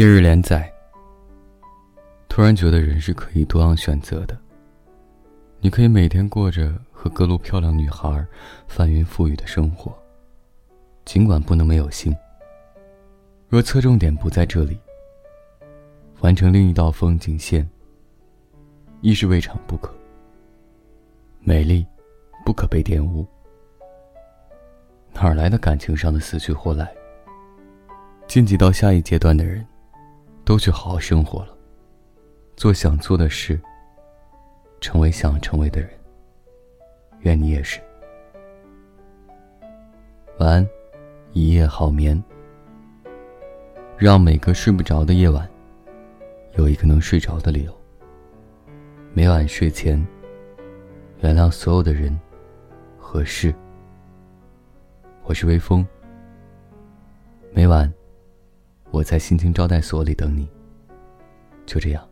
今日连载。突然觉得人是可以多样选择的。你可以每天过着和各路漂亮女孩翻云覆雨的生活，尽管不能没有心。若侧重点不在这里，完成另一道风景线，亦是未尝不可。美丽，不可被玷污。哪来的感情上的死去活来？晋级到下一阶段的人，都去好好生活了，做想做的事，成为想成为的人。愿你也是。晚安，一夜好眠。让每个睡不着的夜晚，有一个能睡着的理由。每晚睡前，原谅所有的人和事。我是微风。每晚，我在心情招待所里等你。就这样。